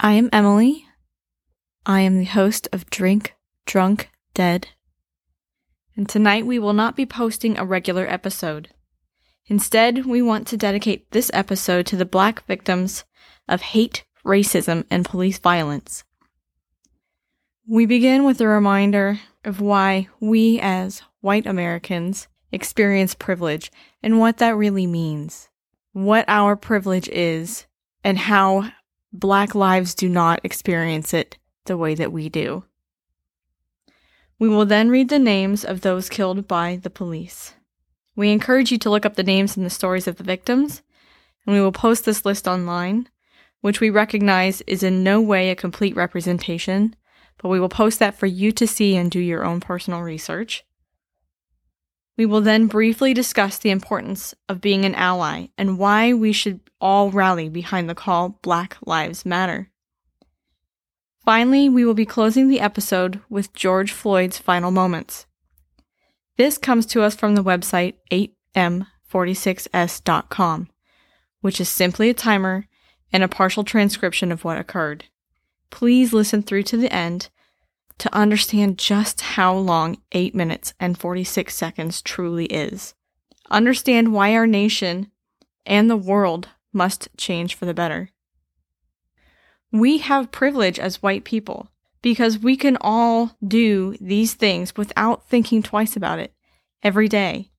I am Emily. I am the host of Drink, Drunk, Dead. And tonight we will not be posting a regular episode. Instead, we want to dedicate this episode to the black victims of hate, racism, and police violence. We begin with a reminder of why we, as white Americans, experience privilege and what that really means, what our privilege is, and how Black lives do not experience it the way that we do. We will then read the names of those killed by the police. We encourage you to look up the names and the stories of the victims, and we will post this list online, which we recognize is in no way a complete representation, but we will post that for you to see and do your own personal research. We will then briefly discuss the importance of being an ally and why we should all rally behind the call Black Lives Matter. Finally, we will be closing the episode with George Floyd's final moments. This comes to us from the website 8m46s.com, which is simply a timer and a partial transcription of what occurred. Please listen through to the end to understand just how long 8 minutes and 46 seconds truly is. Understand why our nation and the world must change for the better. We have privilege as white people because we can all do these things without thinking twice about it every day.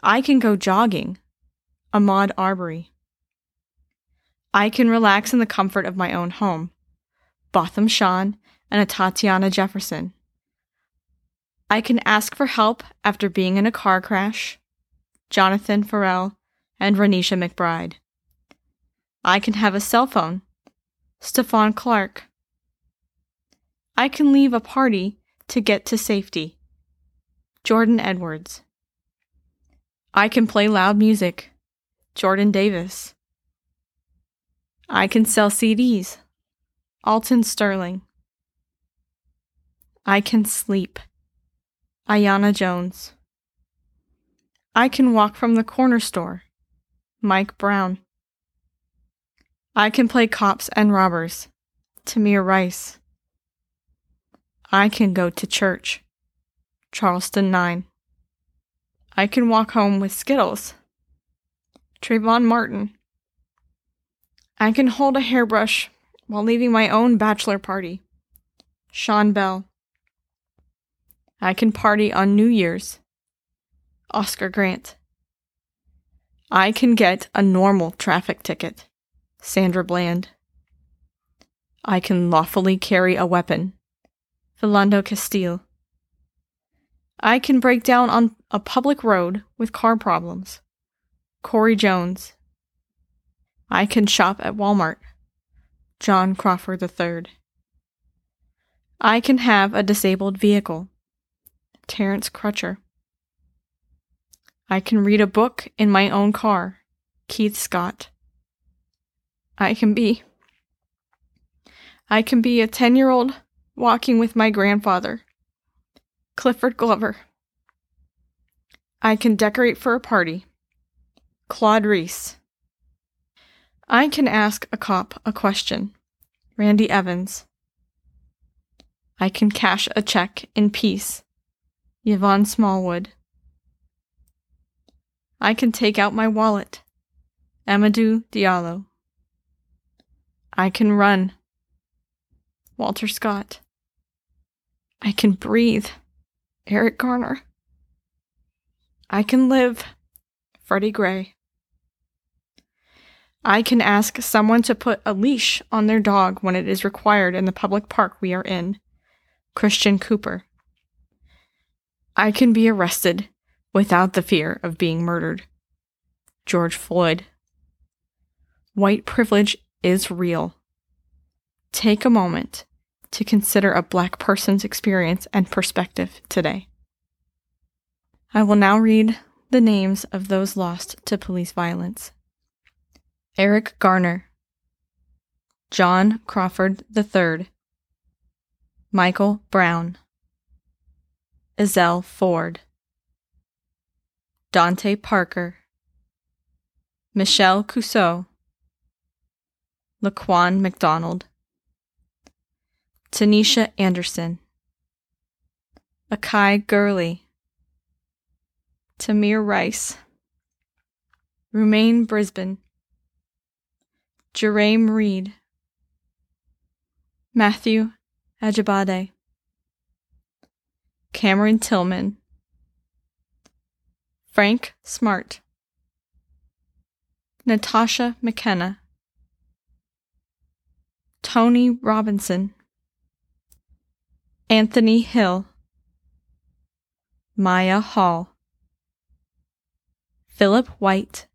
I can go jogging, Ahmaud Arbery. I can relax in the comfort of my own home, Botham Jean and Atatiana Jefferson. I can ask for help after being in a car crash. Jonathan Ferrell and Renisha McBride. I can have a cell phone. Stephon Clark. I can leave a party to get to safety. Jordan Edwards. I can play loud music. Jordan Davis. I can sell CDs. Alton Sterling. I can sleep. Aiyana Jones. I can walk from the corner store. Mike Brown. I can play cops and robbers. Tamir Rice. I can go to church. Charleston 9. I can walk home with Skittles. Trayvon Martin. I can hold a hairbrush while leaving my own bachelor party. Sean Bell. I can party on New Year's. Oscar Grant. I can get a normal traffic ticket. Sandra Bland. I can lawfully carry a weapon. Philando Castile. I can break down on a public road with car problems. Corey Jones. I can shop at Walmart. John Crawford III. I can have a disabled vehicle. Terence Crutcher. I can read a book in my own car. Keith Scott. I can be. I can be a 10 year old walking with my grandfather. Clifford Glover. I can decorate for a party. Claude Reese. I can ask a cop a question. Randy Evans. I can cash a check in peace. Yvonne Smallwood. I can take out my wallet. Amadou Diallo. I can run. Walter Scott. I can breathe. Eric Garner. I can live. Freddie Gray. I can ask someone to put a leash on their dog when it is required in the public park we are in. Christian Cooper. I can be arrested without the fear of being murdered. George Floyd. White privilege is real. Take a moment to consider a black person's experience and perspective today. I will now read the names of those lost to police violence Eric Garner, John Crawford III, Michael Brown. Ezell Ford, Dante Parker, Michelle Cusseaux, Laquan McDonald, Tanisha Anderson, Akai Gurley, Tamir Rice, Rumain Brisbane, Jerame Reed, Matthew Ajibade, Cameron Tillman, Frank Smart, Natasha McKenna, Tony Robinson, Anthony Hill, Mya Hall, Philip White,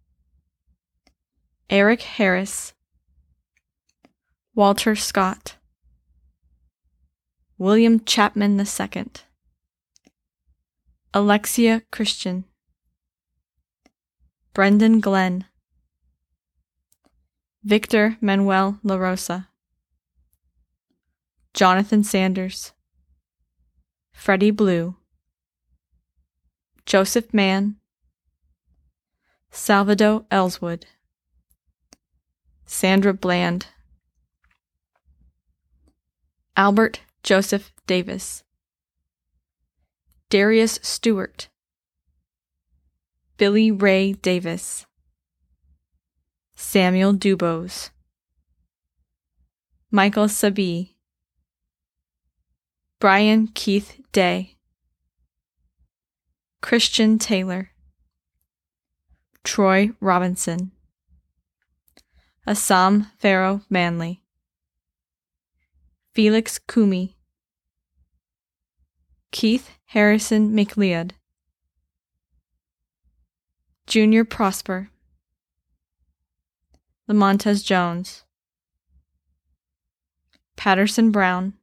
Eric Harris, Walter Scott, William Chapman II, Alexia Christian, Brendan Glenn, Victor Manuel LaRosa, Jonathan Sanders, Freddie Blue, Joseph Mann, Salvador Ellswood, Sandra Bland, Albert Joseph Davis, Darius Stewart, Billy Ray Davis, Samuel Dubose, Michael Sabbie, Brian Keith Day, Christian Taylor, Troy Robinson, Asshams Pharoah Manley, Felix Kumi, Keith Harrison McLeod, Junior Prosper, Lamontez Jones, Paterson Brown,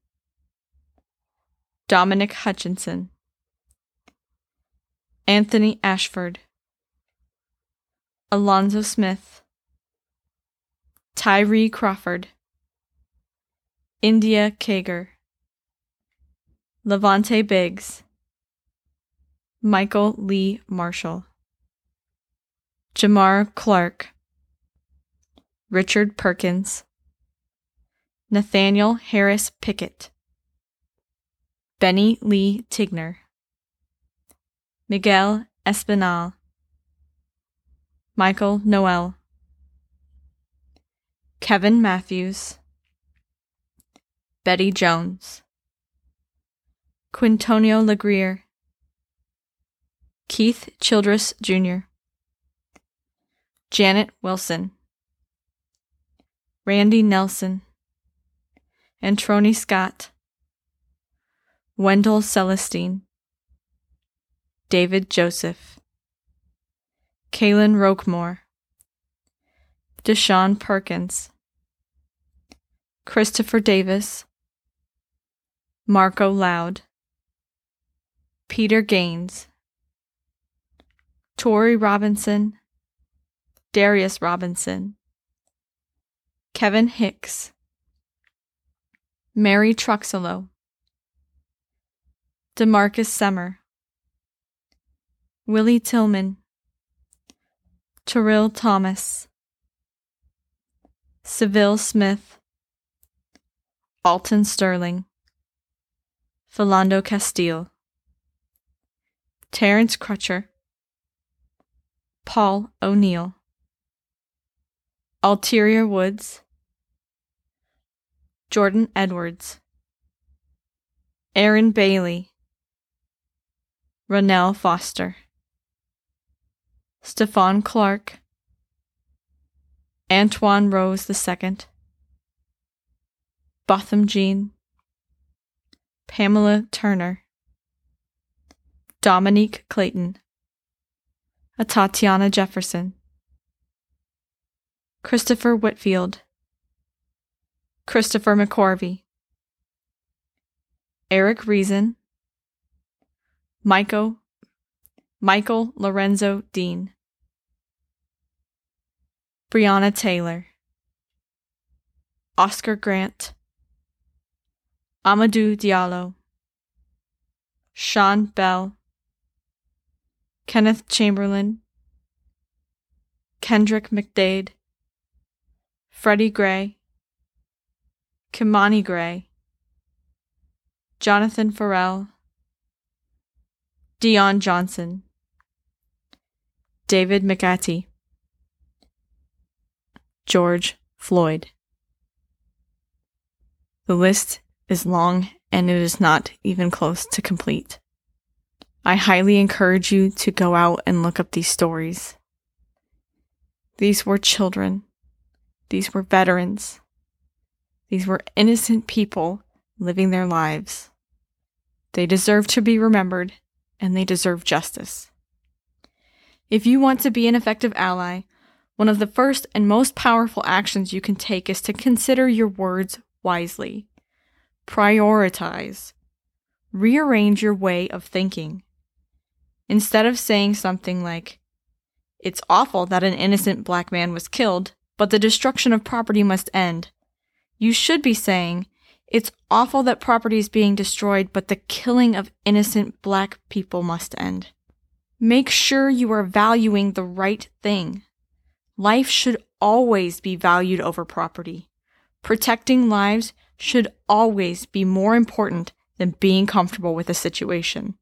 Dominic Hutchinson, Anthony Ashford, Alonzo Smith, Tyree Crawford, India Kager, Levante Biggs, Michael Lee Marshall, Jamar Clark, Richard Perkins, Nathaniel Harris Pickett, Benny Lee Tigner, Miguel Espinal, Michael Noel, Kevin Matthews, Bettie Jones, Quintonio Legrier, Keith Childress Jr., Janet Wilson, Randy Nelson, Antroni Scott, Wendell Celestine, David Joseph, Calin Roquemore, Dyzhawn Perkins, Christopher Davis, Marco Loud, Peter Gaines, Torrey Robinson, Darius Robinson, Kevin Hicks, Mary Truxillo, Demarcus Summer, Willie Tillman, Terrell Thomas, Sylville Smith, Alton Sterling, Philando Castile, Terence Crutcher, Paul O'Neal, Alteria Woods, Jordan Edwards, Aaron Bailey, Ronell Foster, Stephon Clark, Antwon Rose II, Botham Jean, Pamela Turner, Dominique Clayton, Atatiana Jefferson, Christopher Whitfield, Christopher McCorvey, Eric Reason, Michael, Michael Lorenzo Dean, Breonna Taylor, Oscar Grant, Amadou Diallo, Sean Bell, Kenneth Chamberlain, Kendrick McDade, Freddie Gray, Kimani Gray, Jonathan Ferrell, Dion Johnson, David McAtee, George Floyd. The list is long and it is not even close to complete. I highly encourage you to go out and look up these stories. These were children. These were veterans. These were innocent people living their lives. They deserve to be remembered and they deserve justice. If you want to be an effective ally, one of the first and most powerful actions you can take is to consider your words wisely. Prioritize. Rearrange your way of thinking. Instead of saying something like, It's awful that an innocent black man was killed, but the destruction of property must end, you should be saying, It's awful that property is being destroyed, but the killing of innocent black people must end. Make sure you are valuing the right thing. Life should always be valued over property. Protecting lives should always be more important than being comfortable with a situation.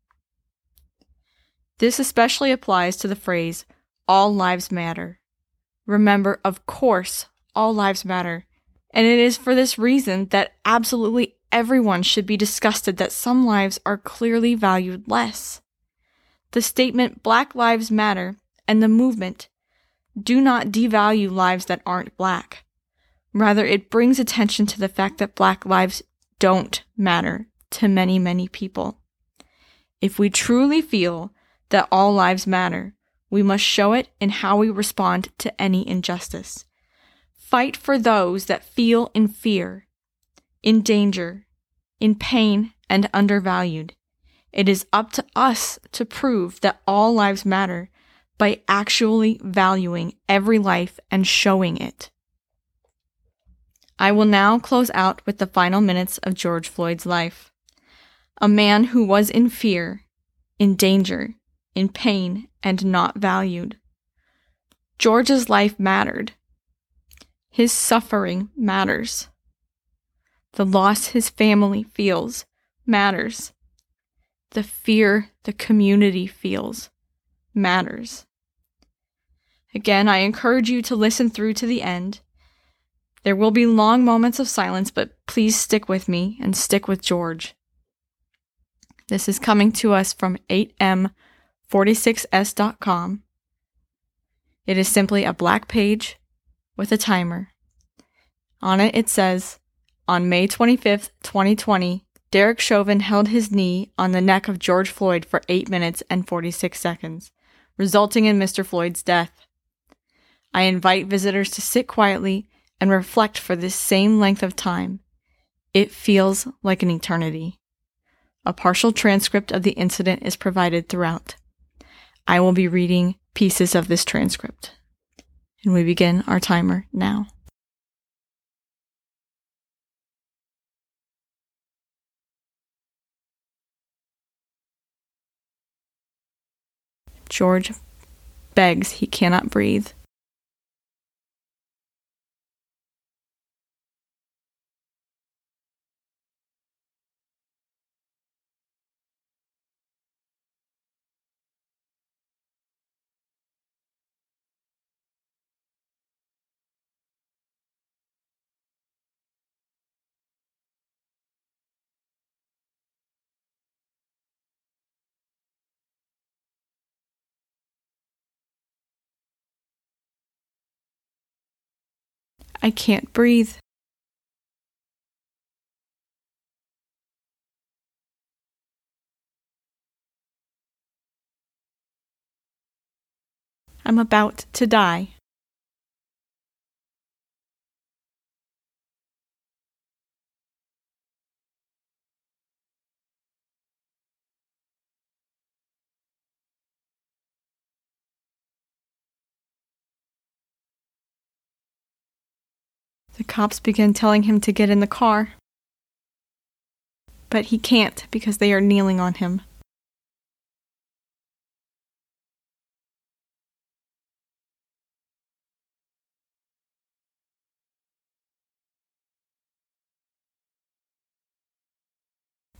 This especially applies to the phrase, all lives matter. Remember, of course, all lives matter. And it is for this reason that absolutely everyone should be disgusted that some lives are clearly valued less. The statement Black Lives Matter and the movement do not devalue lives that aren't black. Rather, it brings attention to the fact that black lives don't matter to many, many people. If we truly feel that all lives matter, we must show it in how we respond to any injustice. Fight for those that feel in fear, in danger, in pain, and undervalued. It is up to us to prove that all lives matter by actually valuing every life and showing it. I will now close out with the final minutes of George Floyd's life. A man who was in fear, in danger, in pain, and not valued. George's life mattered. His suffering matters. The loss his family feels matters. The fear the community feels matters. Again, I encourage you to listen through to the end. There will be long moments of silence, but please stick with me and stick with George. This is coming to us from 8m46s.com. It is simply a black page with a timer. On it, it says, On May 25th, 2020, Derek Chauvin held his knee on the neck of George Floyd for 8 minutes and 46 seconds, resulting in Mr. Floyd's death. I invite visitors to sit quietly and reflect for this same length of time. It feels like an eternity. A partial transcript of the incident is provided throughout. I will be reading pieces of this transcript. And we begin our timer now. George begs he cannot breathe. I can't breathe. I'm about to die. The cops begin telling him to get in the car. But he can't because they are kneeling on him.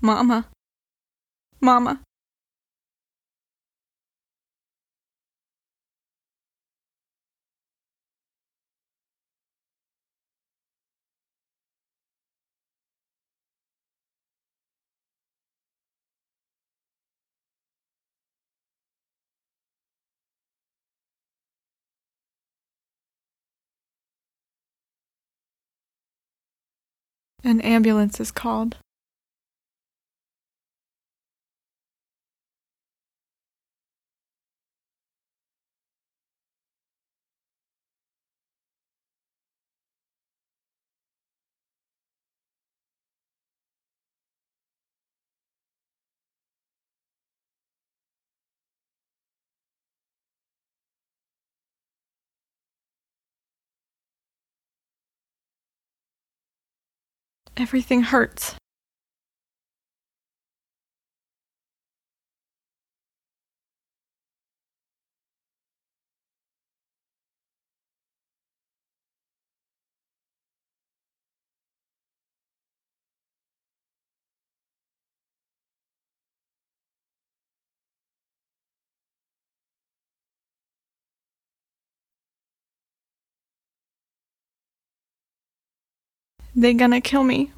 Mama. Mama. An ambulance is called. Everything hurts. They gonna kill me.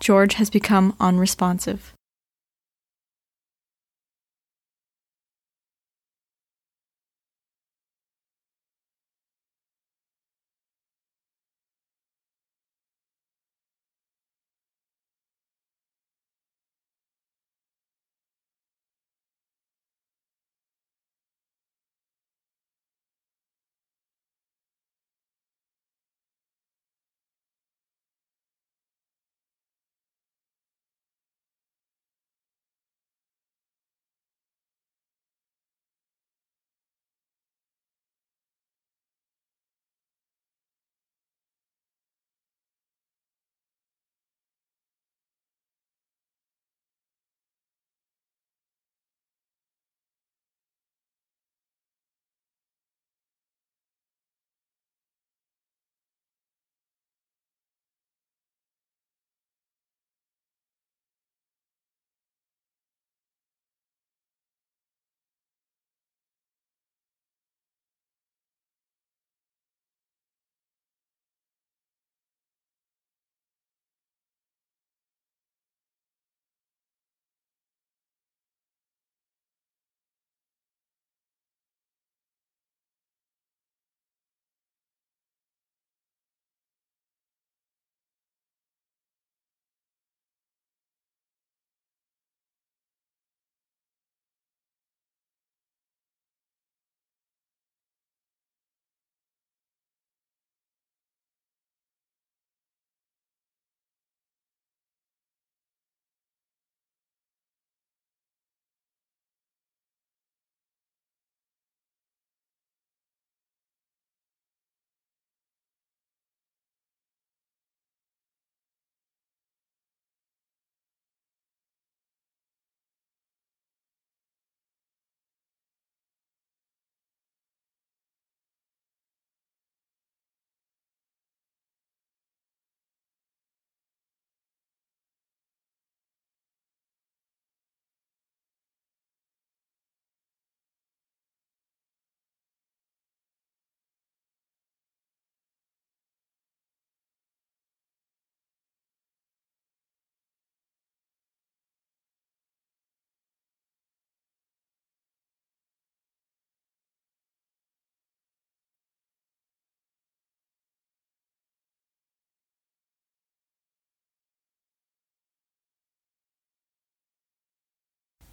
George has become unresponsive.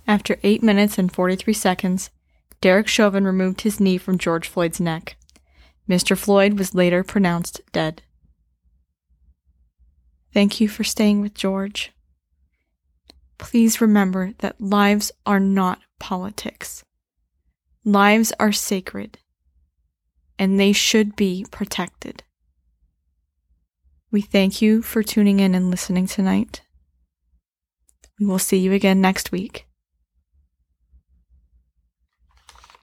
After 8 minutes and 43 seconds, Derek Chauvin removed his knee from George Floyd's neck. Mr. Floyd was later pronounced dead. Thank you for staying with George. Please remember that lives are not politics. Lives are sacred, and they should be protected. We thank you for tuning in and listening tonight. We will see you again next week.